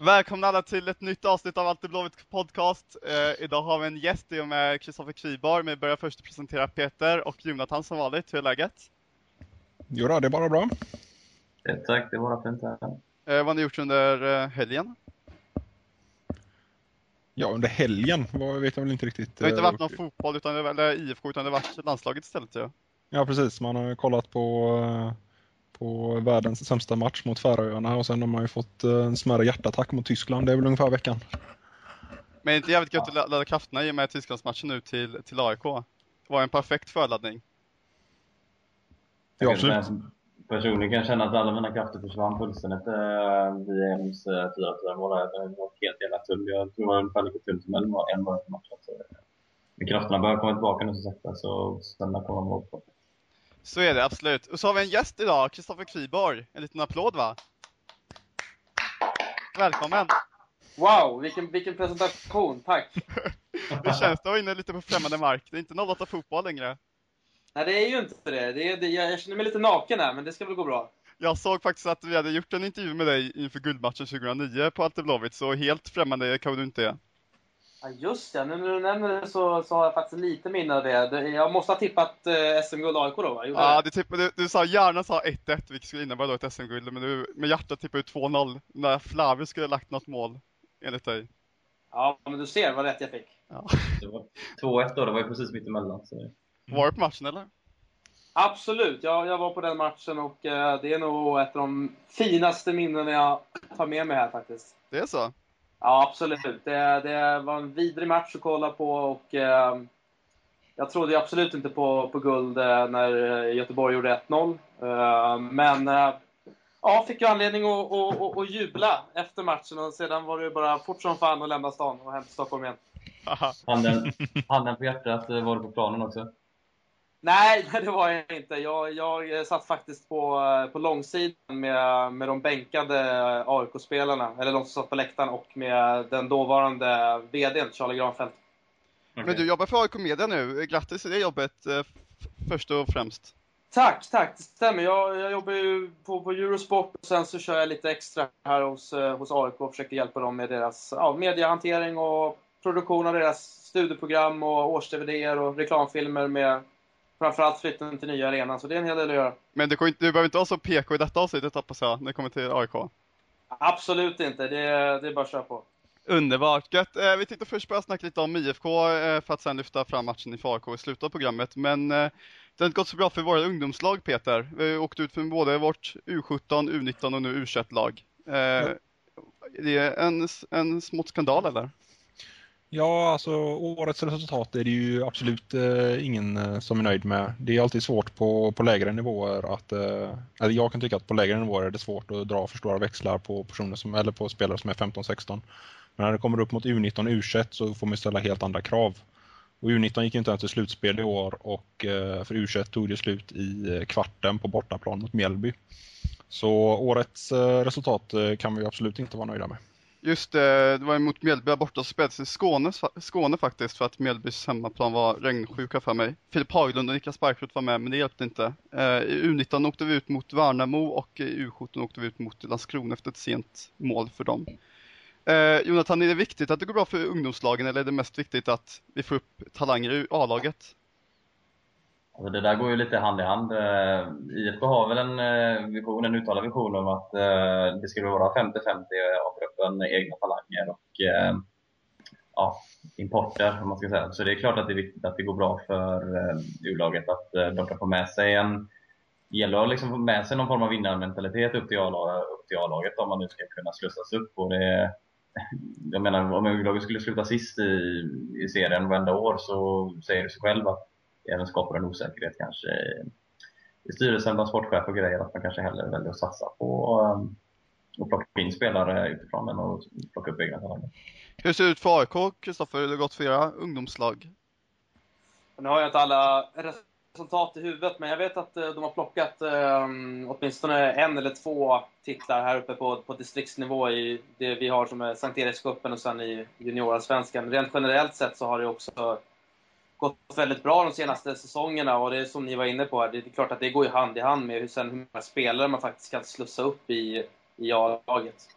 Välkomna alla till ett nytt avsnitt av Alltid Blåvitt podcast. Eh, idag har vi en gäst i och med Kristoffer Kviborg. Men vi börjar först presentera Peter och Jonathan som vanligt. Hur är läget? Jo då, det är bara bra. Eh, tack, det var fint här. Eh, vad har ni gjort under eh, helgen? Ja, under helgen vad vet jag väl inte riktigt. Det har inte eh, varit någon fotboll utan det, eller IFK utan det har varit landslaget istället ju. Ja, precis. Man har ju kollat på, eh, på världens sämsta match mot Färöarna och sen har man ju fått eh, en smärre hjärtattack mot Tyskland. Det är väl ungefär veckan. Men det är inte jävligt gött att la- ladda krafterna i och med Tysklandsmatchen nu till, till AIK. Det var en perfekt förladdning. Ja, absolut. Personligen kan jag känna att alla mina krafter försvann fullständigt eh, vid EMs eh, 4-4 mål. här. Det var helt jävla tull. Jag tror det var ungefär lika tull som en var en var i matchen. Så, eh, men krafterna börjar komma tillbaka nu så sakta, så söndag kommer mål på. Så är det absolut. Och så har vi en gäst idag, Kristoffer Kviborg. En liten applåd va? Välkommen! Wow, vilken, vilken presentation. Tack. Hur känns det att vara inne lite på främmande mark? Det är inte 08 fotboll längre. Nej, det är ju inte det. det, är, det jag, jag känner mig lite naken här, men det ska väl gå bra. Jag såg faktiskt att vi hade gjort en intervju med dig inför guldmatchen 2009 på Alltid Blåvitt, så helt främmande kan du inte är. Ja, just det. Nu när du nämner det så, så har jag faktiskt lite minne av det. Jag måste ha tippat eh, SM-guld AIK då, va? Ja, det tipp, du, du sa hjärnan sa 1-1, vilket skulle innebära då ett SM-guld, men du med hjärtat tippade ut 2-0 när Flavi skulle ha lagt något mål, enligt dig. ja, men du ser vad rätt jag fick. Ja. Det var 2-1 då, det var ju precis mitt emellan. Så. Var du på matchen eller? Absolut, jag, jag var på den matchen och eh, det är nog ett av de finaste minnen jag tar med mig här faktiskt. Det är så? Ja, absolut. Det, det var en vidrig match att kolla på och eh, jag trodde absolut inte på, på guld eh, när Göteborg gjorde 1-0. Eh, men eh, ja, fick ju anledning att, att, att, att jubla efter matchen och sedan var det ju bara fort som fan att lämna stan och hem till Stockholm igen. Handen, handen på hjärtat, eh, var du på planen också? Nej, det var jag inte. Jag, jag satt faktiskt på, eh, på långsidan med, med de bänkade AIK-spelarna, eller de som satt på läktaren, och med den dåvarande VDn, Charlie Granfeldt. Men du jobbar för AIK Media nu, grattis till det jobbet eh, först och främst. Tack, tack. Det stämmer. Jag, jag jobbar ju på, på Eurosport och sen så kör jag lite extra här hos, eh, hos AIK och försöker hjälpa dem med deras ja, mediehantering och produktion av deras studieprogram och års-DVDer och reklamfilmer med framförallt flytten till nya arenan. Så det är en hel del att göra. Men du, inte, du behöver inte vara så PK i detta avsnittet hoppas jag, när det kommer till AIK. Absolut inte. Det, det är bara att köra på. Underbart! Gött. Eh, vi tänkte först börja snacka lite om IFK eh, för att sen lyfta fram matchen i AIK i slutet av programmet. Men eh, det har inte gått så bra för våra ungdomslag Peter. Vi har åkt ut för både vårt U17, U19 och nu U21-lag. Eh, Det är en, en smått skandal eller? Ja, alltså årets resultat är det ju absolut eh, ingen eh, som är nöjd med. Det är alltid svårt på, på lägre nivåer att, eh, eller jag kan tycka att på lägre nivåer är det svårt att dra för stora växlar på personer som, eller på spelare som är 15-16. Men när det kommer upp mot U19 och U21 så får man ställa helt andra krav. Och U19 gick ju inte ens till slutspel i år och eh, för U21 tog det slut i eh, kvarten på bortaplan mot Mjällby. Så årets eh, resultat eh, kan vi absolut inte vara nöjda med. Just det, det var mot Mjällby borta och spelades i Skåne, Skåne faktiskt för att Mjällbys hemmaplan var regnsjuka för mig. Filip Haglund och Niklas Barkrot var med men det hjälpte inte. Eh, I U19 åkte vi ut mot Värnamo och i U17 åkte vi ut mot Landskrona efter ett sent mål för dem. Eh, Jonathan, är det viktigt att det går bra för ungdomslagen eller är det mest viktigt att vi får upp talanger i A-laget? Alltså det där går ju lite hand i hand. Eh, IFK har väl en eh, vision, en uttalad vision om att eh, det ska vara 50-50 av gruppen egna talanger och eh, ja, importer om man ska säga. Så det är klart att det är viktigt att det går bra för eh, U-laget, att eh, de kan få med sig en det gäller att liksom få med sig någon form av vinnarmentalitet upp till A-laget, upp till A-laget om man nu ska kunna slussas upp. Och det, jag menar, om U-laget skulle sluta sist i, i serien varenda år så säger det sig själv att det även skapar en osäkerhet kanske i styrelsen bland sportchef och grejer att man kanske hellre väljer att satsa på eh, um, att plocka in spelare utifrån än att plocka upp egna talanger. Hur ser det ut för AIK, Kristoffer? Det har gått för era ungdomslag. Nu har jag inte alla resultat i huvudet, men jag vet att eh, de har plockat eh, åtminstone en eller två titlar här uppe på, på distriktsnivå i det vi har som är Sankt Erikscupen och sen i juniorallsvenskan. Rent generellt sett så har det också gått väldigt bra de senaste säsongerna och det är som ni var inne på det är klart att det går ju hand i hand med hur, sen hur många spelare man faktiskt kan slussa upp i, i A-laget.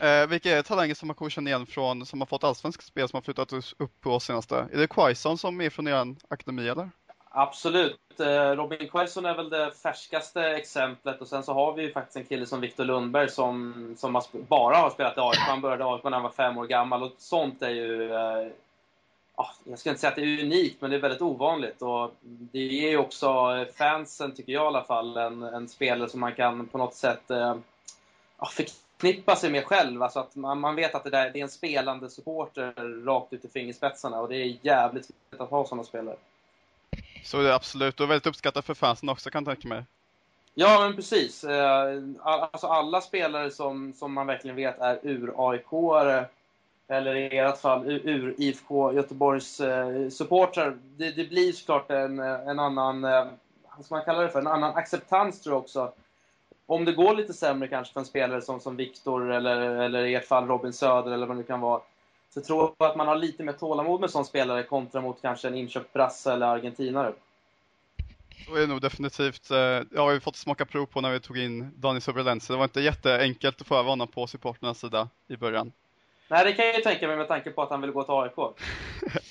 Eh, vilka är talanger som man kommer känna igen från, som har fått allsvensk spel som har flyttat upp på senaste? Är det Quaison som är från er akademi eller? Absolut. Eh, Robin Quaison är väl det färskaste exemplet och sen så har vi ju faktiskt en kille som Viktor Lundberg som, som bara har spelat i AIK. Han började i AIK när han var fem år gammal och sånt är ju eh, jag ska inte säga att det är unikt, men det är väldigt ovanligt. Och det ger ju också fansen, tycker jag i alla fall, en, en spelare som man kan på något sätt eh, förknippa sig med själv. Alltså att man, man vet att det, där, det är en spelande supporter rakt ut i fingerspetsarna och det är jävligt viktigt att ha sådana spelare. Så är det absolut, och väldigt uppskattat för fansen också kan jag tänka mig. Ja, men precis. Eh, alltså alla spelare som, som man verkligen vet är ur-AIK-are eller i ert fall ur IFK Göteborgs eh, supportrar. Det, det, blir såklart en, en annan, eh, vad ska man kalla det för, en annan acceptans tror jag också. Om det går lite sämre kanske för en spelare som, som Viktor eller, eller i ert fall Robin Söder eller vad det kan vara. Så tror jag att man har lite mer tålamod med sån spelare kontra mot kanske en inköpt brasse eller argentinare. Så är det nog definitivt. Eh, jag har ju fått smaka prov på när vi tog in Daniel Soberlense. Det var inte jätteenkelt att få över honom på supporternas sida i början. Nej, det kan jag ju tänka mig med tanke på att han vill gå till AIK.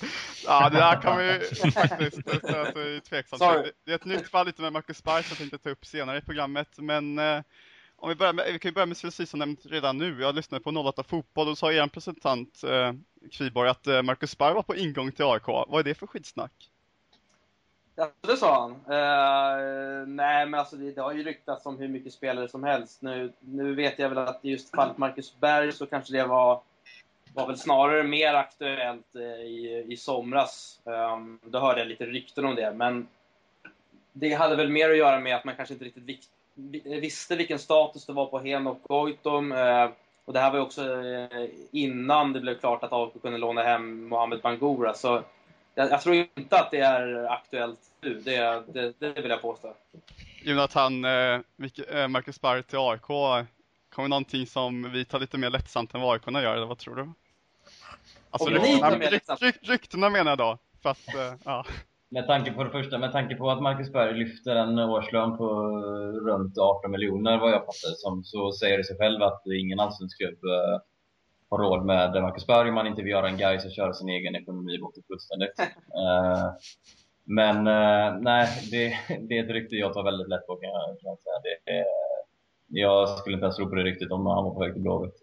ja, det där kan ju faktiskt säga att det är tveksamt. Sorry. Det är ett nytt fall lite med Marcus Berg som jag tänkte ta upp senare i programmet. Men eh, om vi börjar med, vi kan ju börja med CLC som nämnt redan nu. Jag lyssnade på 08 Fotboll och sa er presentant eh, Kviborg att eh, Marcus Berg var på ingång till AIK. Vad är det för skitsnack? Ja, det sa han. Uh, nej, men alltså det, det, har ju ryktats om hur mycket spelare som helst. Nu, nu vet jag väl att just fallet Marcus Berg så kanske det var var väl snarare mer aktuellt eh, i, i somras. Um, då hörde jag lite rykten om det, men det hade väl mer att göra med att man kanske inte riktigt visste vilken status det var på Henok Goitom. Uh, och det här var ju också uh, innan det blev klart att AIK kunde låna hem Mohamed Bangura. Så jag, jag, tror inte att det är aktuellt nu, det, det, det vill jag påstå. Jonathan, Marcus Barr till AIK, kommer någonting som vi tar lite mer lättsamt än vad AIK gör, eller vad tror du? Alltså ryktena, rykt, ryktena menar jag då. För att, uh, ja. Med tanke på det första, med tanke på att Marcus Berg lyfter en årslön på runt 18 miljoner vad jag fattar som, så säger det sig själv att ingen allsvensk klubb uh, har råd med Marcus Berg om man inte vill göra en guys och köra sin egen ekonomi bort fullständigt. Uh, men uh, nej, det, det är ett rykte jag tar väldigt lätt på kan jag, kan jag säga. Det är, jag skulle inte ens tro på det riktigt om han var på väg till Blåvitt.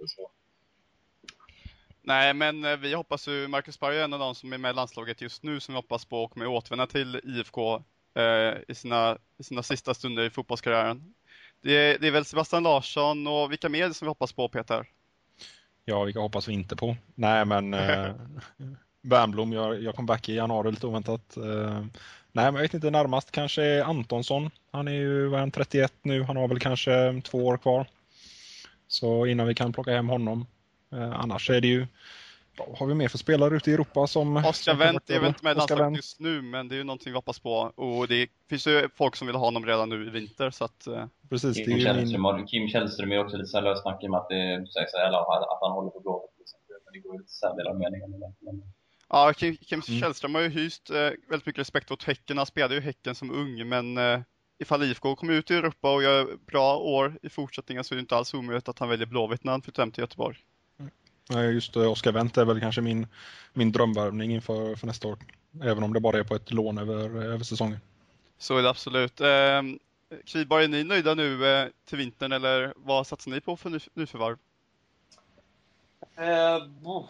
Nej, men eh, vi hoppas ju, Marcus Berg är en av de som är med i landslaget just nu som vi hoppas på och kommer återvända till IFK eh, i, sina, i sina sista stunder i fotbollskarriären. Det är, det är väl Sebastian Larsson och vilka mer som vi hoppas på, Peter? Ja, vilka hoppas vi inte på? Nej, men eh, Bernblom, jag, jag kom back i januari lite oväntat. Eh, nej, men jag vet inte, närmast kanske Antonsson. Han är ju var han, 31 nu, han har väl kanske två år kvar. Så innan vi kan plocka hem honom. Eh, annars är det ju, vad har vi mer för spelare ute i Europa som... Oskar Wendt är väl inte med i landslaget just nu, men det är ju någonting vi hoppas på. Och det finns ju folk som vill ha honom redan nu i vinter, så att... Eh, Precis, Kim, det är Källström, min... Kim Källström är också lite så lössnack med att, det, sägs, eller, att han håller på blåvet. Men det går ju lite särdelar meningen. Men... Ja, Kim, Kim mm. Källström har ju hyst eh, väldigt mycket respekt åt Häcken. Han spelade ju Häcken som ung, men eh, ifall IFK kommer ut i Europa och gör bra år i fortsättningen så är det inte alls omöjligt att han väljer Blåvitt när han flyttar hem till Göteborg. Just det, Oskar Wendt är väl kanske min, min drömvärvning inför för nästa år. Även om det bara är på ett lån över, över säsongen. Så är det absolut. Eh, Kviborg, är ni nöjda nu eh, till vintern eller vad satsar ni på för ny, nyförvärv? Eh,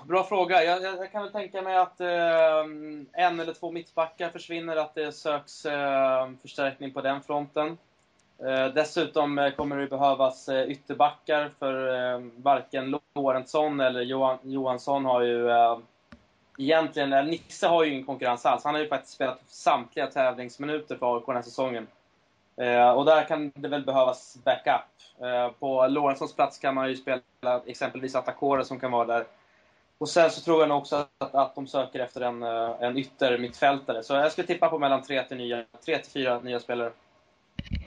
bra fråga. Jag, jag, jag, kan väl tänka mig att eh, en eller två mittbackar försvinner, att det söks eh, förstärkning på den fronten. Eh, dessutom eh, kommer det behövas eh, ytterbackar för eh, varken Lorentzon eller Johan, Johansson har ju eh, egentligen, eller Nisse har ju ingen konkurrens alls. Han har ju faktiskt spelat samtliga tävlingsminuter för AIK den här säsongen och där kan det väl behövas backup. på Lorentzons plats kan man ju spela exempelvis Atakore som kan vara där. Och sen så tror jag nog också att, att de söker efter en, en ytter mittfältare. Så jag skulle tippa på mellan 3 till 4 nya spelare.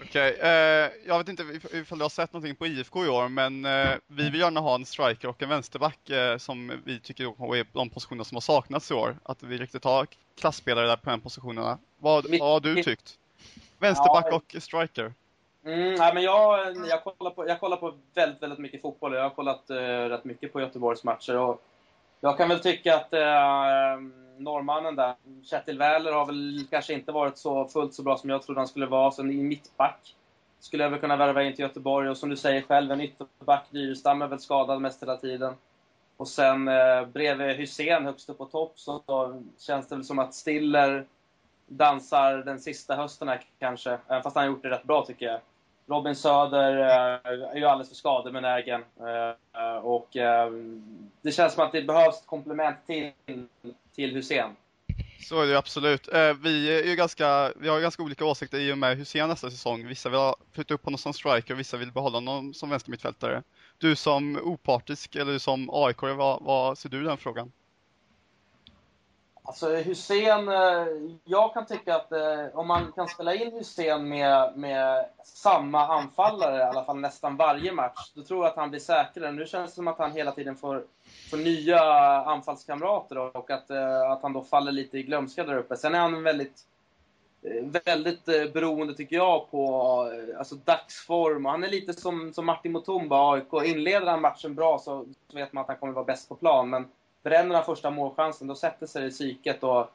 Okej, okay, eh, jag vet inte ifall du har sett någonting på IFK i år, men eh, vi vill gärna ha en striker och en vänsterback eh, som vi tycker är de positioner som har saknats i år. Att vi riktigt har klassspelare där på de positionerna. Vad, vad har du tyckt? Vänsterback ja, och striker? Mm, nej, men jag, jag, kollar på, jag kollar på väldigt, väldigt mycket fotboll. Jag har kollat uh, rätt mycket på Göteborgs matcher. Och jag kan väl tycka att uh, norrmannen där, Kjetil Wähler, har väl kanske inte varit så fullt så bra som jag trodde han skulle vara. Sen i mittback skulle jag väl kunna värva in till Göteborg. Och som du säger själv, en ytterback, Dyrestam, är väl skadad mest hela tiden. Och sen eh, bredvid Hussein högst upp på topp så, så känns det väl som att Stiller dansar den sista hösten här kanske. Även fast han har gjort det rätt bra tycker jag. Robin Söder eh, är ju alldeles för skadebenägen. Eh, och det känns som att det behövs ett komplement till, till Hussein. Så är det ju absolut. Vi, är ju ganska, vi har ganska olika åsikter i och med Hussein nästa säsong. Vissa vill flytta upp honom som striker och vissa vill behålla honom som vänstermittfältare. Du som opartisk eller du som AIK, vad, vad ser du i den frågan? Alltså Hussein, eh, jag kan tycka att eh, om man kan spela in Hussein med, med samma anfallare, i alla fall nästan varje match, då tror jag att han blir säkrare. Nu känns det som att han hela tiden får, får nya anfallskamrater och att, eh, att han då faller lite i glömska där uppe. Sen är han väldigt, väldigt beroende, tycker jag, på alltså, dagsform. Han är lite som, som Martin Mutumba, AIK. Inleder han matchen bra så, så vet man att han kommer vara bäst på plan. Men bränner han första målchansen, då sätter sig det i psyket. Och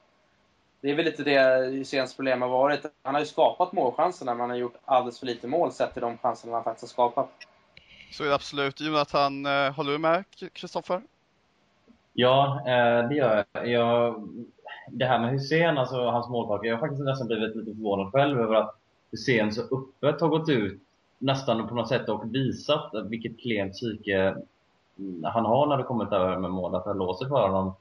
det är väl lite det Hyséns problem har varit. Han har ju skapat målchanserna, men han har gjort alldeles för lite mål sett till de chanserna han faktiskt har skapat. Så är det absolut. Jonathan, eh, håller du med Kristoffer? Ja, eh, det gör jag. jag. Det här med Hussein, alltså hans målvakt, jag har faktiskt nästan blivit lite förvånad själv över att Hussein så öppet har gått ut nästan på något sätt och visat vilket klent psyke Mm, han har när det kommit över med mål, att det låser för honom.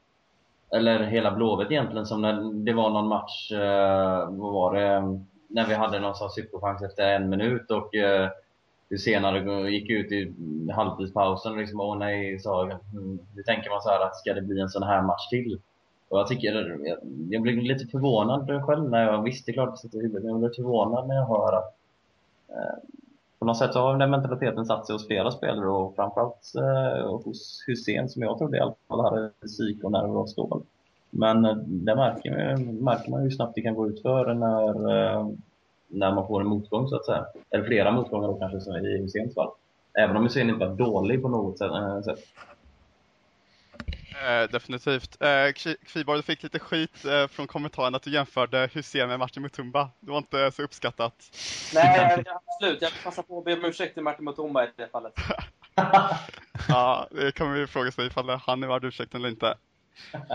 Eller hela Blåvitt egentligen, som när det var någon match, eh, vad var det, när vi hade någon superchans efter en minut och eh, senare gick ut i halvtidspausen och liksom, åh nej, sa mm, Nu tänker man så här att ska det bli en sån här match till? Och jag tycker, jag, jag blev lite förvånad själv när jag visste klart det sitter i huvudet, men jag blev förvånad när jag hör att eh, på något sätt så har den mentaliteten satt sig hos flera spelare och framförallt eh, hos Hussein som jag trodde i alla fall hade psyk och nerver och stål. Men eh, det märker, märker man hur snabbt det kan gå ut för när, eh, när man får en motgång så att säga. Eller flera motgångar då kanske som i Husseins fall. Även om Hussein inte var dålig på något sätt. Eh, Eh, definitivt. Eh, Kviborg, du fick lite skit eh, från kommentaren att du jämförde Hussein med Martin Mutumba. Det var inte så uppskattat. Nej, absolut. Jag passar på att be om ursäkt till Martin Mutumba i det fallet. ja, det kan vi fråga sig ifall han är värd ursäkten eller inte.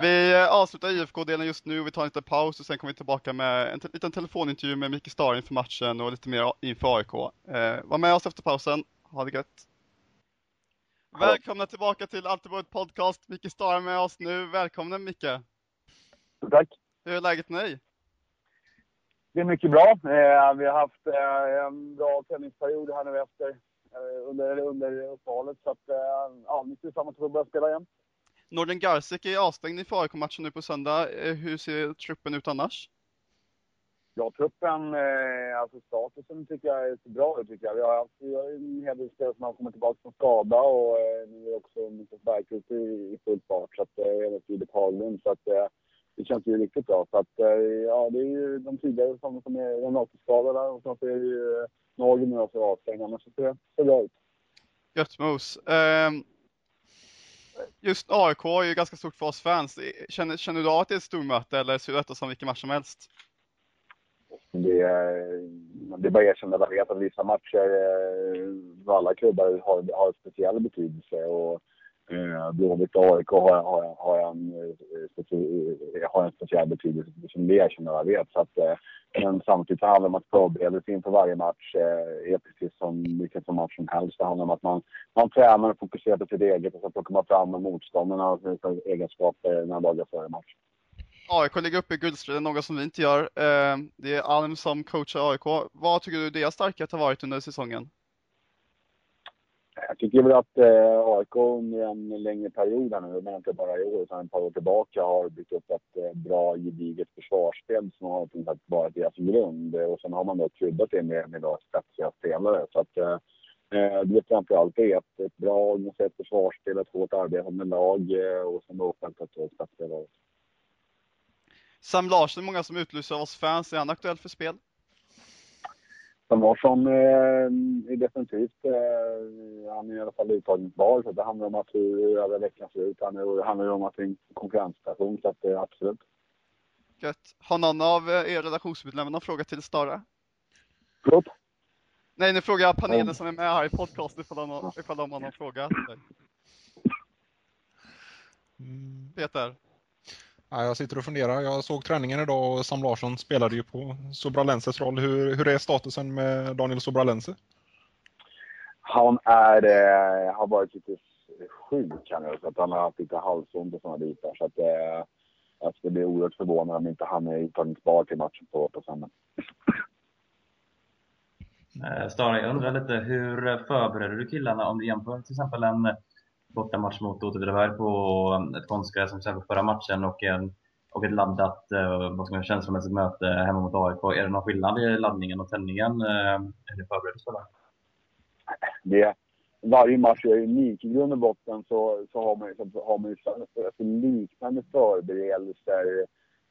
Vi eh, avslutar IFK-delen just nu, vi tar en liten paus och sen kommer vi tillbaka med en liten telefonintervju med Micke Star inför matchen och lite mer inför AIK. Eh, var med oss efter pausen, ha det gött! Välkomna tillbaka till Alltid podcast. Micke Star är med oss nu. Välkommen Micke. Tack. Hur är läget med dig? Det är mycket bra. Eh, vi har haft eh, en bra träningsperiod här nu efter, eh, under, under uppehållet. Så att, ja, nu ser vi fram emot att börja spela igen. Norden Garsek är avstängd inför AIK-matchen nu på söndag. Hur ser truppen ut annars? Ja, truppen, eh, alltså statusen tycker jag ser bra ut. Tycker jag. Vi har haft vi har en hel del spelare som har kommit tillbaka från skada och eh, nu är också Niklas Bergqvist i, i full fart. Så att, eh, även Filip Haglund. Så att, eh, det känns ju riktigt bra. Så att, eh, ja, det är ju de tidigare som, som är de skadade och sen så är det ju eh, Norge nu också avstängda. Annars så ser det ser bra ut. Gött mos. Um just AIK är ju ganska stort för oss fans. Känner, känner du av att det är ett stormöte eller ser du detta som vilken match som helst? Det, det är bara att erkänna eh, vad vet att vissa matcher för alla klubbar har, har speciell betydelse. Och, eh, Blåvitt och AIK har, har, har, en, eh, eh, har en speciell betydelse som det erkänner jag vet. Så att, men samtidigt handlar det om att förberedelse inför varje match är precis som vilken som match som helst. Det handlar om att man, man tränar och fokuserar på sitt eget och så plockar man fram motståndarnas egenskaper några dagar före match. AIK ligger uppe i guldstriden, något som vi inte gör. Eh, det är Alm som coachar AIK. Vad tycker du deras starkhet har varit under säsongen? Jag tycker väl att eh, AIK under en längre period här nu, men inte bara i år utan ett par år tillbaka, har byggt upp ett eh, bra gediget försvarsspel som har varit deras grund. Och sen har man då kryddat det med, med spetsiga spelare. Så att, eh, det framför allt är ett, ett bra organiserat försvarsspel, ett hårt arbetande lag och sen då självklart spetsspelare. Sam Larsson, många som utlyser av oss fans, är han aktuell för spel? Sam Larsson eh, är definitivt, eh, han är i alla fall uttagningsbar. Så det handlar om att hur, över veckan ser ut. Det handlar ju om att det är en konkurrensstation, så att, eh, absolut. Gött. Har någon av eh, er redaktionsmedlemmar någon fråga till Stara? Förlåt? Nej, nu frågar jag panelen Mm. som är med här i podcasten ifall de, ifall de har någon fråga. Peter? Ja, jag sitter och funderar. Jag såg träningen idag och Sam Larsson spelade ju på Sobralenses roll. Hur, hur är statusen med Daniel Sobralense? Han är, eh, har varit lite sjuk här nu, så att han har haft lite halsont och sådana bitar. Så att, eh, jag skulle bli oerhört förvånad om inte han är uttagningsbar till matchen på, på söndag. Eh, Stara, jag undrar lite, hur förbereder du killarna om du jämför till exempel en bortamatch mot Åtvidaberg på um, ett konstgräs som till exempel förra matchen och, en, och ett laddat eh, vad ska man, känslomässigt möte hemma mot AIK. Är det någon skillnad i laddningen och tändningen? Uh, är Hur förbereder för det? det, varje match är unik. I grund och botten så, så har man, så har man ju alltså liknande förberedelser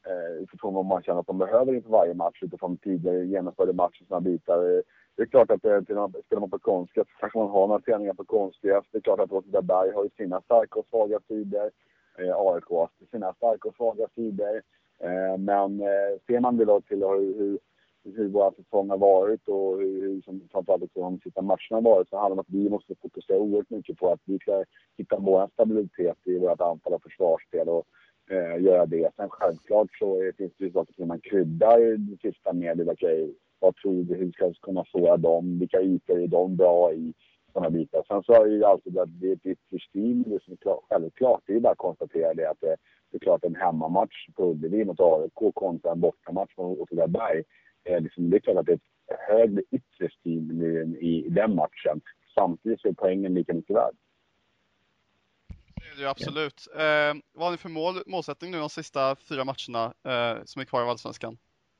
eh, utifrån vad man känner att de behöver inför varje match utifrån tidigare genomförda matcher sådana bitar. Det är klart att spelar man på konstgräs så kanske man har några träningar på konstgräs. Det är klart att Åtvidaberg har ju sina starka och svaga sidor. Eh, AIK har sina starka och svaga sidor. Eh, men eh, ser man det då till hur, hur hur våra säsong har varit och hur, hur som framförallt de sista matcherna har varit så handlar det om att vi måste fokusera oerhört mycket på att vi ska hitta vår stabilitet i vårt anfall och försvarsspel och eh, göra det. Sen självklart så finns det ju saker som man kryddar det sista med. Okej, vad tror vi, hur ska vi kunna såra dem? Vilka ytor är de bra i? Sådana bitar. Sen så har det ju alltid att det är ett ytterst team. Det som är klart, självklart, det är bara att konstatera det att det, det är klart en hemmamatch på Ullevi mot AIK kontra en bortamatch mot Åtvidaberg eh, liksom, det är klart att det är ett högre yttre team i, i, den matchen. Samtidigt så är poängen lika mycket värd. Det är det ju absolut. Eh, vad har ni för mål, målsättning nu de sista fyra matcherna eh, som är kvar av Allsvenskan?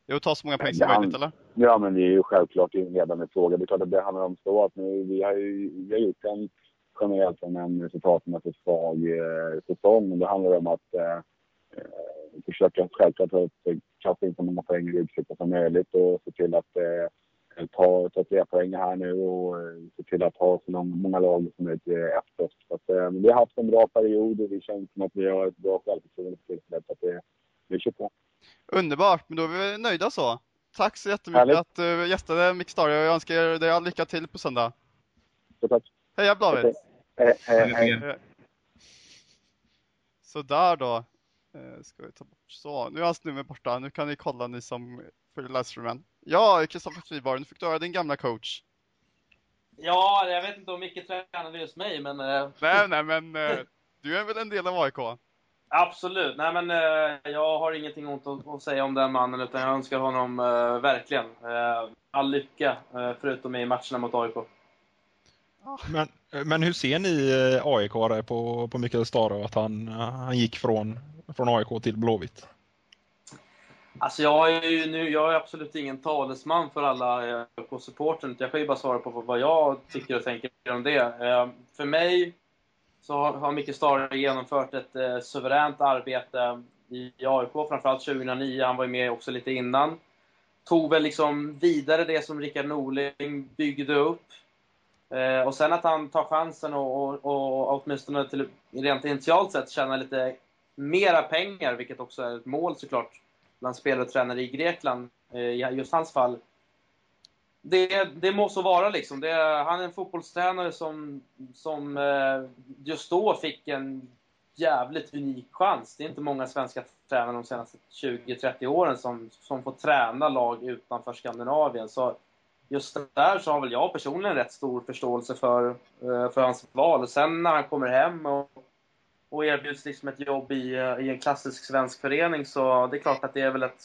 Det är att ta så många poäng som Det möjligt, eller? Ja, men det är ju självklart en ledande fråga. Det är klart att det handlar om så att nu, vi har ju vi har gjort en generellt en- en resultatmässigt svag eh, säsong. Men det handlar om att eh, eh, försöka självklart ta upp, kasta in så många poäng i ryggsäcken som möjligt och se till att eh, ta, ta tre poäng här nu och eh, se till att ha så många lag som möjligt eh, efter oss. Så att, eh, vi har haft en bra period och vi känns som att vi har ett bra självförtroende för tillfället. Så att det, vi kör på. Underbart, men då är vi nöjda så. Tack så jättemycket Härligt. att du gästade Mix Star. Jag önskar dig all lycka till på söndag. Så tack. Heja David! Okej. Hej, hej, hej. Eh, Så där då. Eh, Ska vi ta bort så. Nu är hans nummer borta. Nu kan ni kolla ni som följer livestreamen. Ja, Kristoffer Friborg, nu fick du höra din gamla coach. Ja, jag vet inte om Micke tränade just mig, men eh, Nej, nej, men eh, du är väl en del av AIK? Absolut. Nej, men eh, jag har ingenting ont att, att säga om den mannen, utan jag önskar honom eh, verkligen eh, all lycka, eh, förutom i matcherna mot AIK. Men, men hur ser ni eh, AIK på, på Mikael Stare att han, eh, han gick från, från AIK till Blåvitt? Alltså jag är ju nu, jag är absolut ingen talesman för alla AIK-supportern. Jag kan ju bara svara på vad jag tycker och tänker om det. Eh, För mig så har- har Micke Stare genomfört ett eh, suveränt arbete i AIK, framförallt 2009. Han var ju med också lite innan. Tog väl liksom vidare det som Rickard Norling byggde upp. Eh, Och sen att han tar chansen och, och, och åtminstone till, rent initialt sett tjäna lite mera pengar, vilket också är ett mål såklart bland spelare och tränare i Grekland, eh, i just hans fall. Det, det må så vara liksom. Det, han är en fotbollstränare som, som eh, just då fick en jävligt unik chans. Det är inte många svenska tränare de senaste 20-30 åren som, som får träna lag utanför Skandinavien. Så just där så har väl jag personligen rätt stor förståelse för, eh, för hans val. Och sen när han kommer hem och och erbjuds liksom ett jobb i, eh, i en klassisk svensk förening så det är klart att det är väl ett,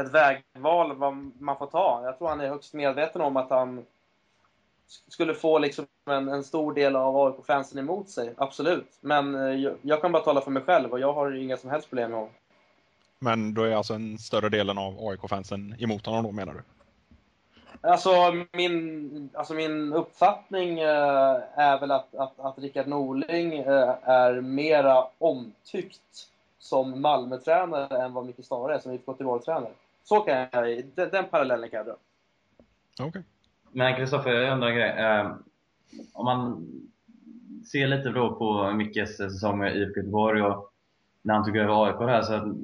ett vägval vad man får ta. Jag tror han är högst medveten om att han sk- skulle få liksom en, en stor del av AIK-fansen emot sig, absolut. Men eh, jag, jag kan bara tala för mig själv och jag har inga som helst problem med honom. Men då är alltså en större delen av AIK-fansen emot honom då menar du? Alltså min, alltså min uppfattning eh, är väl att, att, att Rickard Norling eh, är mera omtyckt som Malmö-tränare än vad Micke Stare är som IFK Göteborg-tränare. Så kan jag, den, den parallellen kan jag dra. Okay. Men Kristoffer, jag undrar en grej. Eh, om man ser lite då på Mickes säsong med IFK Göteborg och när han tog över AIK här, så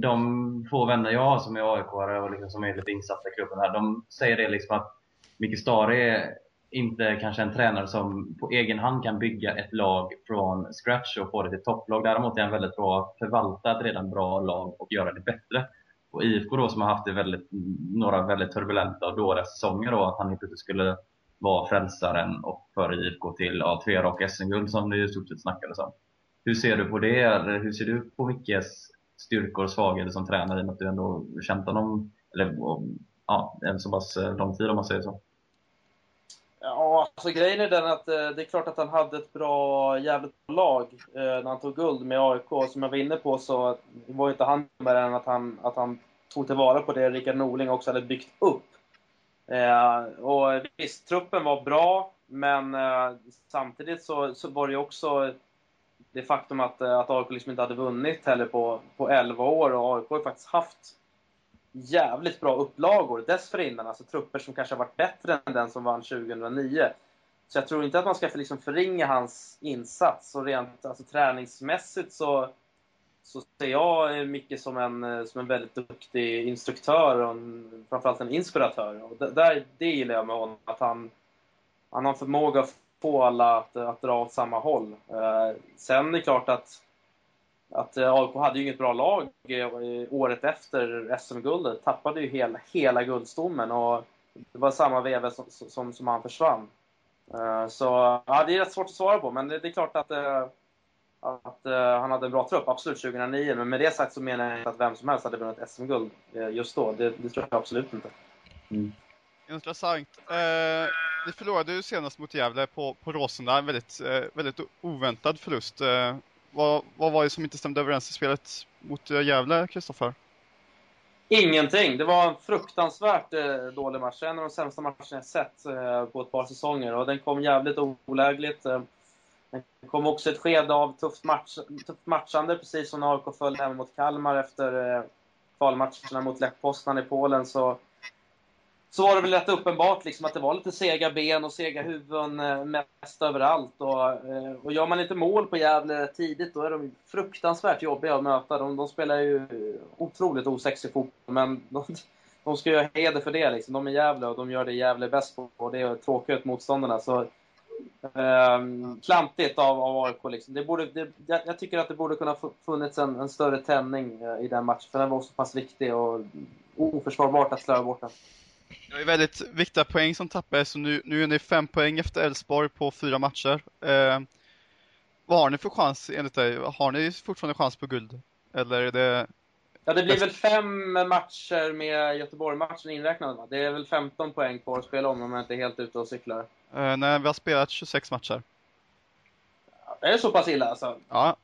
de få vänner jag har som är aik och liksom som är lite insatta i klubben här, de säger det liksom att Micke Stare är inte kanske en tränare som på egen hand kan bygga ett lag från scratch och få det till topplag. Däremot är han väldigt bra att förvalta ett redan bra lag och göra det bättre. Och IFK då som har haft det väldigt, några väldigt turbulenta och dåliga säsonger då, att han inte skulle vara frälsaren och föra IFK till ja, tre raka SM-guld som det i stort sett snackades om. Hur ser du på det? Eller hur ser du på Mickes styrkor och svagheter som tränare i och med att du ändå känt honom eller, ja, en så pass eh, lång tid om man säger så? Ja, alltså grejen är den att eh, det är klart att han hade ett bra, jävligt bra lag eh, när han tog guld med AIK. Som jag var inne på så var inte han med än att han, att han tog tillvara på det Rickard Norling också hade byggt upp. Eh, och visst, truppen var bra, men eh, samtidigt så, så var det också det faktum att, eh, att AIK liksom inte hade vunnit heller på, på 11 år. Och AIK har ju faktiskt haft jävligt bra upplagor dessförinnan. Alltså trupper som kanske har varit bättre än den som vann 2009. Så jag tror inte att man ska liksom förringa hans insats. Och rent alltså, träningsmässigt så, så ser jag Micke som en, som en väldigt duktig instruktör och en, framförallt en inspiratör. Och det, där, det gillar jag med honom. Att han, han har förmåga att få alla att, att dra åt samma håll. Eh, sen är det klart att att eh, AIK hade ju inget bra lag eh, året efter SM-guldet. Tappade ju hela, hela guldstommen och det var samma veva som, som, som han försvann. Eh, så ja, det är rätt svårt att svara på, men det, det är klart att, att han hade en bra trupp, absolut 2009. Men med det sagt så menar jag inte att vem som helst hade vunnit SM-guld just då. Det, det, tror jag absolut inte. Mm. Intressant. Eh, ni förlorade ju senast mot Gävle på, på Råsunda, en väldigt, eh, väldigt oväntad förlust. Eh, vad, vad var det som inte stämde överens i spelet mot Gävle, Kristoffer? Ingenting. Det var en fruktansvärt eh, dålig match. En av de sämsta matcherna jag sett eh, på ett par säsonger. Och den kom jävligt olägligt. Eh, den kom också ett skede av tufft, match, tufft matchande, precis som när AIK föll hemma mot Kalmar efter eh, kvalmatcherna mot Lech Poznan i Polen. Så så var det väl rätt uppenbart liksom att det var lite sega ben och sega huvuden eh, mest överallt. Och, eh, och gör man inte mål på Gävle tidigt då är de fruktansvärt jobbiga att möta. De, de spelar ju otroligt osexig fotboll, men de, de ska ju ha heder för det. Liksom. De är Gävle och de gör det Gävle bäst på och det är tråkigt ut motståndarna. Så, eh, klantigt av, av AIK. Liksom. Det borde, det, jag tycker att det borde kunna funnits en, en större tändning eh, i den matchen, för den var så pass viktig och oförsvarbart att slöa bort den. Det är väldigt viktiga poäng som tappades, så nu, nu är ni fem poäng efter Elfsborg på fyra matcher. Eh, vad har ni för chans enligt dig? Har ni fortfarande chans på guld? Eller är det... Ja, det blir väl fem matcher med Göteborg-matchen inräknad, va? Det är väl 15 poäng kvar att spela om, om jag inte är helt ute och cyklar. Eh, nej, vi har spelat 26 matcher. Är det så pass illa alltså? Ja.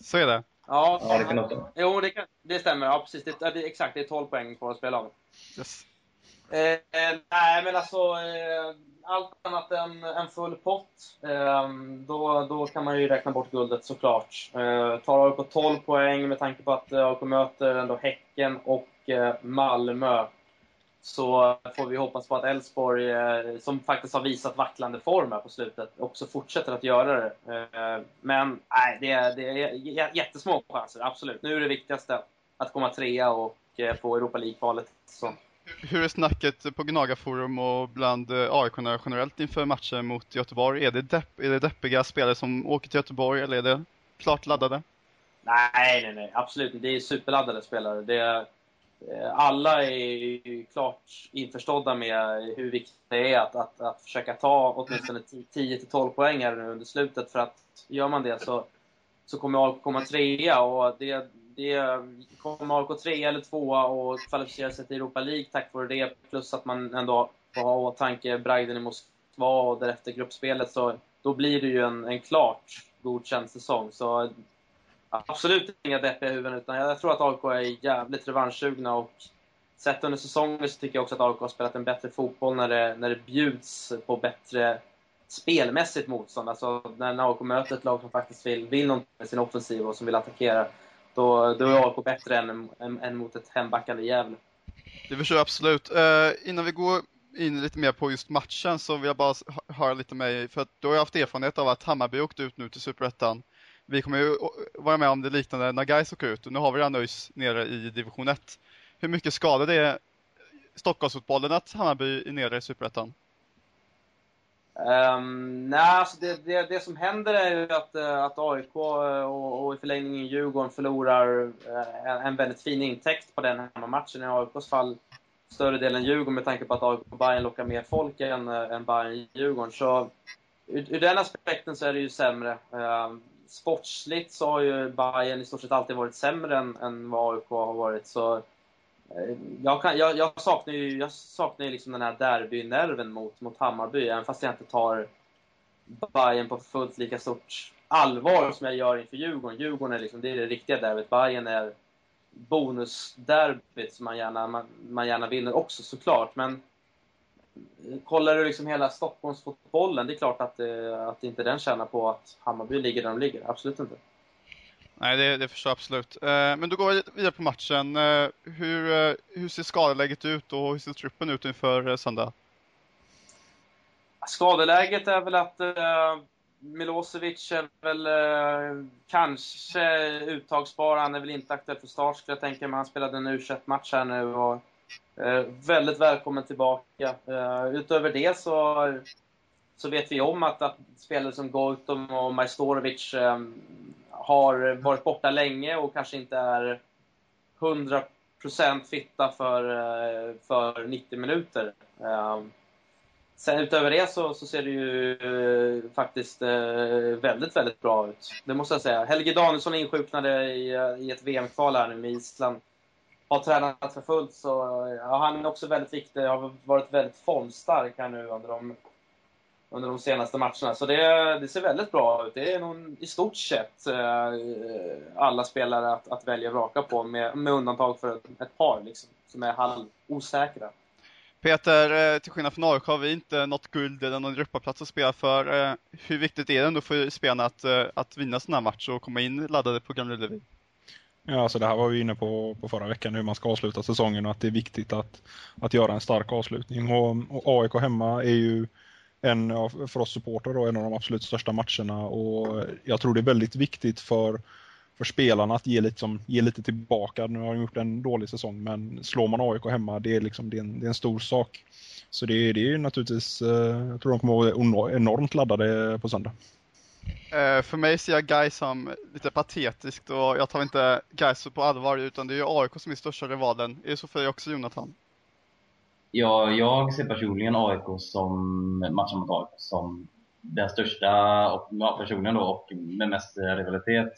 Så är det. Ja, ja det kan låta. Jo, det, kan, det stämmer. Ja, precis. Det, det, exakt, det är 12 poäng kvar att spela om. Yes. Eh, nej, men alltså... Eh, allt annat än en full pott, eh, då, då kan man ju räkna bort guldet såklart. Eh, tar AIK 12 poäng med tanke på att AIK möter ändå Häcken och eh, Malmö så får vi hoppas på att Elfsborg, eh, som faktiskt har visat vacklande form här på slutet, också fortsätter att göra det. Eh, men nej, det är, det är jättesmå chanser, absolut. Nu är det viktigaste att komma trea och eh, få Europa League-kvalet. Hur är snacket på Gnagarforum och bland aik generellt inför matchen mot Göteborg? Är det, depp, är det deppiga spelare som åker till Göteborg eller är det klart laddade? Nej, nej, nej. Absolut inte. Det är superladdade spelare. Det är, Eh, alla är ju klart införstådda med hur viktigt det är att, att, att försöka ta åtminstone 10-12 poäng här nu under slutet. För att gör man det så, så kommer AIK komma trea och det, det kommer AIK trea eller tvåa och kvalificera sig till Europa League tack vare det. Plus att man ändå får ha åtanke Bragden i Moskva och därefter gruppspelet. Så då blir det ju en, en klart godkänd säsong. Så absolut inga deppiga huvuden, utan jag tror att AIK är jävligt revanschsugna och sett under säsongen så tycker jag också att AIK har spelat en bättre fotboll när det, när det bjuds på bättre spelmässigt motstånd. Alltså när AIK möter ett lag som faktiskt vill, vill någonting med sin offensiv och som vill attackera, då, då är AIK bättre än, än, än mot ett hembackande Gävle. Det förstår jag absolut. Uh, innan vi går in lite mer på just matchen så vill jag bara höra lite med för att du har ju haft erfarenhet av att Hammarby åkte ut nu till Superettan. Vi kommer ju vara med om det liknande när Gais åker ut och nu har vi redan ÖIS nere i division 1. Hur mycket skadar det Stockholmsfotbollen att Hammarby är nere i Superettan? Um, nej, alltså det, det, det, som händer är ju att, eh, att AIK eh, och, och i förlängningen Djurgården förlorar eh, en, en väldigt fin intäkt på den här matchen. I AIKs fall större delen Djurgården med tanke på att AIK och Bayern lockar mer folk än, än Bayern-Djurgården. Så ur, ur, den aspekten så är det ju sämre. Um, sportsligt så har ju Bayern i stort sett alltid varit sämre än, än vad AIK har varit. Så eh, jag, kan, jag, jag, saknar ju jag saknar ju liksom den här derbynerven mot, mot Hammarby, även fast jag inte tar Bayern på fullt lika stort allvar som jag gör inför Djurgården. Djurgården är liksom, det är det riktiga derbyt. Bayern är bonusderbyt som man gärna, man, man gärna vinner också såklart. Men kollar du liksom hela Stockholmsfotbollen, det är klart att, eh, att inte den tjänar på att Hammarby ligger där de ligger. Absolut inte. Nej, det, det förstår jag absolut. Eh, men då går vi vidare på matchen. Eh, hur, eh, hur ser skadeläget ut och hur ser truppen ut inför söndag? Skadeläget är väl att Milosevic är väl kanske uttagsbar. Han är väl inte aktuell för start skulle jag tänka mig. Han spelade en u match här nu och Eh, väldigt välkommen tillbaka. Eh, utöver det så, så vet vi om att, att spelare som Goitom och Majstorovic ehm, har varit borta länge och kanske inte är 100% fitta för, eh, för 90 minuter. Ehm, sen utöver det så, så ser det ju eh, faktiskt eh, väldigt, väldigt bra ut. Det måste jag säga. Helge Danielsson insjuknade i, eh, i ett VM-kval här nu med Island. Har tränat för fullt, så ja, han är också väldigt viktig. Har varit väldigt formstark här nu under de under de senaste matcherna. Så det, det ser väldigt bra ut. Det är nog i stort sett eh, alla spelare att, att välja raka på med, med undantag för ett par liksom, som är halvosäkra. Peter, eh, till skillnad från AIK har vi inte något guld eller någon Europaplats att spela för. Eh, hur viktigt är det ändå för spelarna att, eh, att vinna sådana här matcher och komma in laddade på Gamla Ullevi? Ja, alltså det här var vi inne på, på förra veckan, hur man ska avsluta säsongen och att det är viktigt att, att göra en stark avslutning. Och, och AIK hemma är ju en av, för oss supportrar då, en av de absolut största matcherna och jag tror det är väldigt viktigt för, för spelarna att ge lite, som, ge lite tillbaka. Nu har de gjort en dålig säsong men slår man AIK hemma det är, liksom, det är, en, det är en stor sak. Så det, det är naturligtvis, eh, jag tror de kommer att vara enormt laddade på söndag. Uh, för mig ser jag Guy som lite patetiskt och jag tar inte Guy på allvar utan det är ju AIK som är största rivalen. Är det så för dig också Jonathan? Ja, jag ser personligen AIK som, matchen mot AIK som den största och, ja, personen då och med mest rivalitet.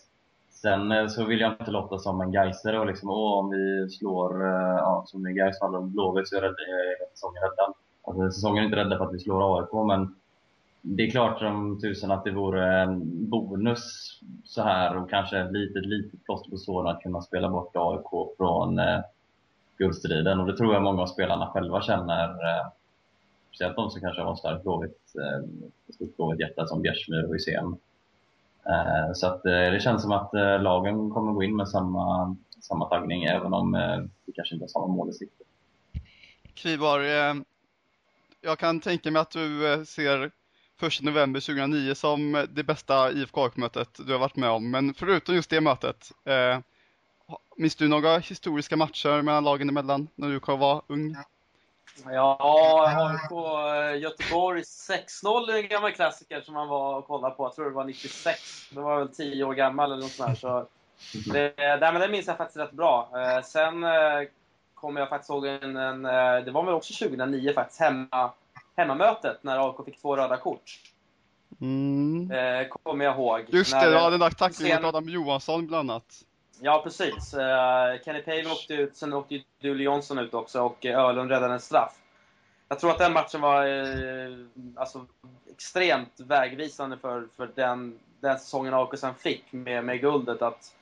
Sen eh, så vill jag inte låta som en Gaisare och liksom, åh, om vi slår, eh, ja, som i Gais fall, Blåvitt så är rädd, säsongen räddad. Alltså, säsongen är inte räddad för att vi slår AIK, men det är klart som tusen att det vore en bonus så här och kanske ett litet, litet plåster på såren att kunna spela bort AIK från eh, guldstriden och det tror jag många av spelarna själva känner. Eh, speciellt de som kanske har starkt blåvitt, eh, stort blåvitt hjärta som Bjärsmyr och Hysén. Eh, så att eh, det känns som att eh, lagen kommer gå in med samma, samma taggning även om eh, vi kanske inte har samma mål i sikte. Kviborg, jag kan tänka mig att du ser 1 november 2009 som det bästa IFK AIK-mötet du har varit med om. Men förutom just det mötet, Minns du några historiska matcher mellan lagen emellan när du var ung? Ja, AIK eh, Göteborg 6-0 är en gammal klassiker som man var och kollade på. Jag tror det var 96. Då var jag väl 10 år gammal eller något sånt där. Så det, men det minns jag faktiskt rätt bra. Eh, sen eh, kommer jag faktiskt ihåg en, en, det var väl också 2009 faktiskt, hemma, hemmamötet när AIK fick två röda kort. Mm. kommer jag ihåg. Just det, ja den där tacklingen mot Adam Johansson bland annat. Ja, precis. Uh, Kenny Payne åkte ut, sen åkte ju Dule Johnson ut också och uh, Öhlund räddade en straff. Jag tror att den matchen var uh, alltså, extremt vägvisande för, för den, den säsongen AIK sen fick med, med guldet. Att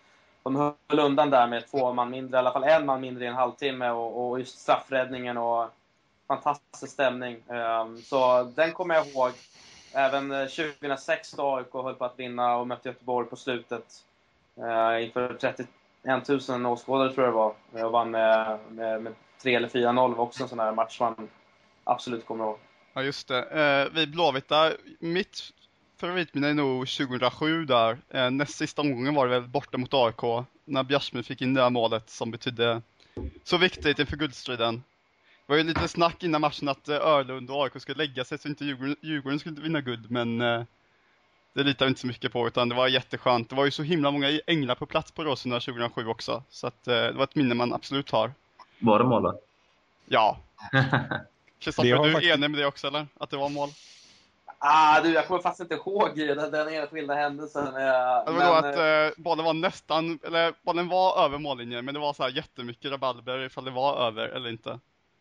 de höll undan där med två man mindre, i alla fall en man mindre i en halvtimme och, och just straffräddningen och fantastisk stämning. Ehm, så den kommer jag ihåg. Även eh, 2006 då AIK höll på att vinna och mötte Göteborg på slutet ehm, inför 31 000 åskådare tror jag det var. Jag vann med, med, med 3 eller 4-0 var också en sån här match man absolut kommer ihåg. Ja, just det. Eh, vi Blåvita, mitt favoritminne är nog 2007 där. Eh, näst sista omgången var det väl borta mot AIK när Bjärsmyr fick in det här målet som betydde så viktigt inför guldstriden. Var ju lite snack innan matchen att eh, Örlund och AIK skulle lägga sig så inte Djurgården, Djurgården skulle vinna guld, men eh, det litar vi inte så mycket på utan det var jätteskönt. Det var ju så himla många änglar på plats på Råsunda 2007 också, så att eh, det var ett minne man absolut har. Var det mål då? Ja. Kristoffer, du är faktiskt- enig med det också eller? Att det var mål? Ah, du, jag kommer faktiskt inte ihåg den, den enskilda händelsen. eh, Det var men, då att eh, bollen var nästan, eller bollen var över mållinjen men det var så här jättemycket rabalder ifall det var över eller inte.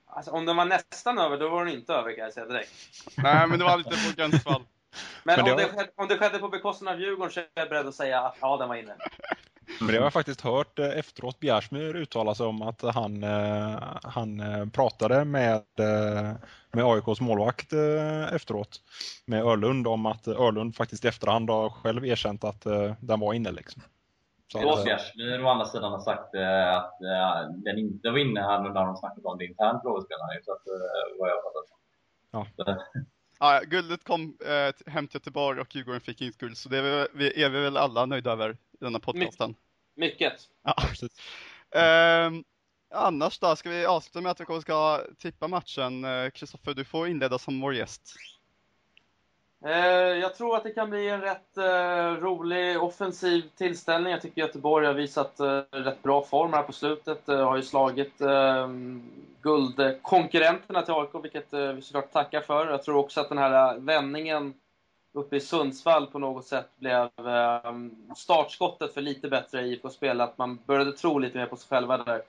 Alltså, om den var nästan över, då var den inte över kan jag säga direkt. Nej men det var lite på gränsfall. Men, Men det om, det skedde, om det skedde på bekostnad av Djurgården så är jag beredd att säga att ja, den var inne. Men det har jag faktiskt hört eh, efteråt Bjärsmyr uttala sig om att han, eh, han eh, pratade med, med AIKs målvakt efteråt med Örlund om att Örlund faktiskt i efterhand har själv erkänt att den var inne. Liksom. Att, eh, Bjärsmyr å andra sidan har sagt eh, att eh, den inte var inne här när de snackat om det internt frågespelare. Så att, eh, vad jag har fattat. Ja. Så, Ja, guldet kom eh, hem till Göteborg och Djurgården fick inget guld så det är vi, vi, är vi väl alla nöjda över i denna podcasten. Mycket. Ja. precis. Ehm, annars då, ska vi avsluta med att vi ska tippa matchen. Eh, Kristoffer, du får inleda som vår gäst. Eh, jag tror att det kan bli en rätt eh, rolig offensiv tillställning. Jag tycker Göteborg har visat eh, rätt bra form här på slutet. Har ju slagit ehm, guldkonkurrenterna till AIK, vilket vi såklart tackar för. Jag tror också att den här vändningen uppe i Sundsvall på något sätt blev ehm, startskottet för lite bättre IFK-spel. Att man började tro lite mer på sig själva där.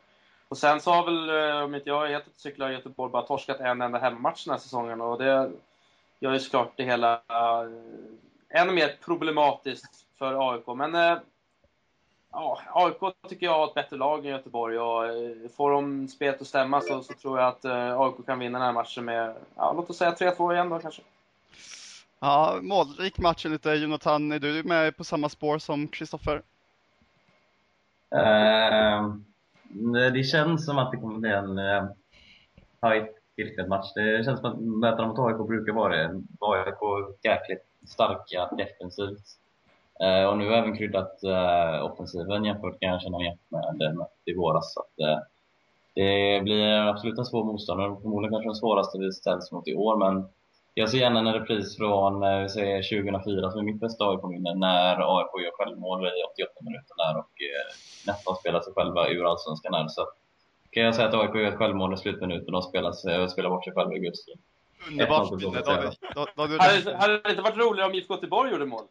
Och sen så har väl, om inte jag är helt ute cyklar, Göteborg bara torskat en enda hemmamatch den här säsongen. Och det gör ju såklart det hela äh, ännu mer problematiskt för AIK. Men äh, ja, AIK tycker jag har ett bättre lag än Göteborg och äh, får de spelet att stämma så, så tror jag att äh, AIK kan vinna den här matchen med, ja, låt oss säga 3-2 igen då kanske. Ja, målrik match enligt dig Jonathan. Är du med på samma spår som Kristoffer? Eh, det känns som att det kommer bli en eh, tajt tillspelad match. Det känns som att mötena mot AIK brukar vara det. AIK jäkligt starka defensivt. Eh, och nu har även kryddat eh, offensiven jämfört kan jag känna med den i våras. Så att, eh, det blir absolut en svår motståndare. Förmodligen kanske den svåraste vi ställs mot i år. Men jag ser gärna en repris från eh, 2004 som är mitt bästa AIK-minne när AIK gör självmål i 88 minuter där och eh, nästan spelar sig själva ur allsvenskan kan jag säga att AIK gör ett självmål i slutminuten och spelar, spelar bort sig själva i guldstriden. Underbart hade- det inte varit roligare om IFK Göteborg gjorde mål?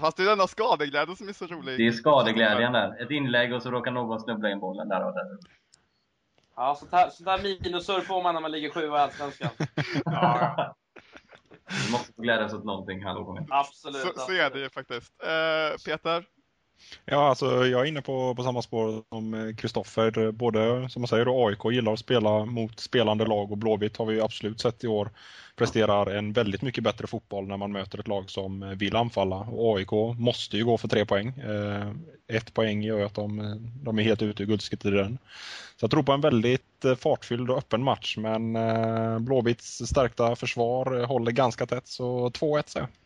Fast det är denna skadeglädje som är så rolig. Det är skadeglädjen där. Ett inlägg och så råkar någon snubbla in bollen där och där. Ja, sånt här, sånt här minussurr får man när man ligger sjua i Allsvenskan. Vi måste få glädjas åt någonting här. Absolut. Så, så är det ju faktiskt. Eh, Peter? Ja, alltså jag är inne på, på samma spår som eh, Kristoffer. Både som man säger AIK gillar att spela mot spelande lag och Blåvitt har vi absolut sett i år presterar en väldigt mycket bättre fotboll när man möter ett lag som eh, vill anfalla. Och AIK måste ju gå för tre poäng. Eh, ett poäng gör ju att de, de är helt ute i guldstriden. Så jag tror på en väldigt fartfylld och öppen match men Blåvitts stärkta försvar håller ganska tätt så 2-1 säger jag.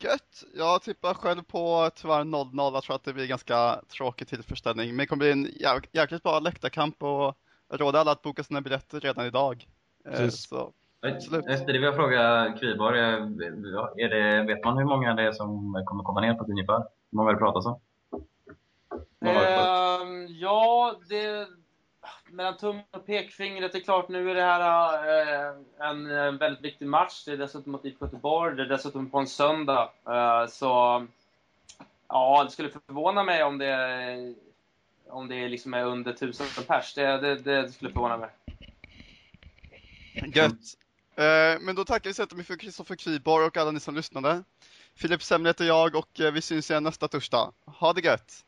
Gött! Jag tippar själv på tyvärr 0-0. Jag tror att det blir ganska tråkig tillförställning. Men det kommer bli en jäk- jäkligt bra läktarkamp och jag råder alla att boka sina biljetter redan idag. Eh, Precis. så, Just det, vill jag fråga Kviborg. Är det, vet man hur många det är som kommer komma ner på ett ungefär? Hur många det pratas om? Ehm, ja, det... Mellan tummen och pekfingret, det är klart nu är det här eh, en, en väldigt viktig match. Det är dessutom mot IFK Göteborg, det är dessutom på en söndag. Eh, så ja, det skulle förvåna mig om det om det liksom är under tusen pers. Det, det, det skulle förvåna mig. gött! Eh, men då tackar vi så jättemycket för Kristoffer Kviborg och alla ni som lyssnade. Filip Semlet heter jag och eh, vi syns igen nästa torsdag. Ha det gött!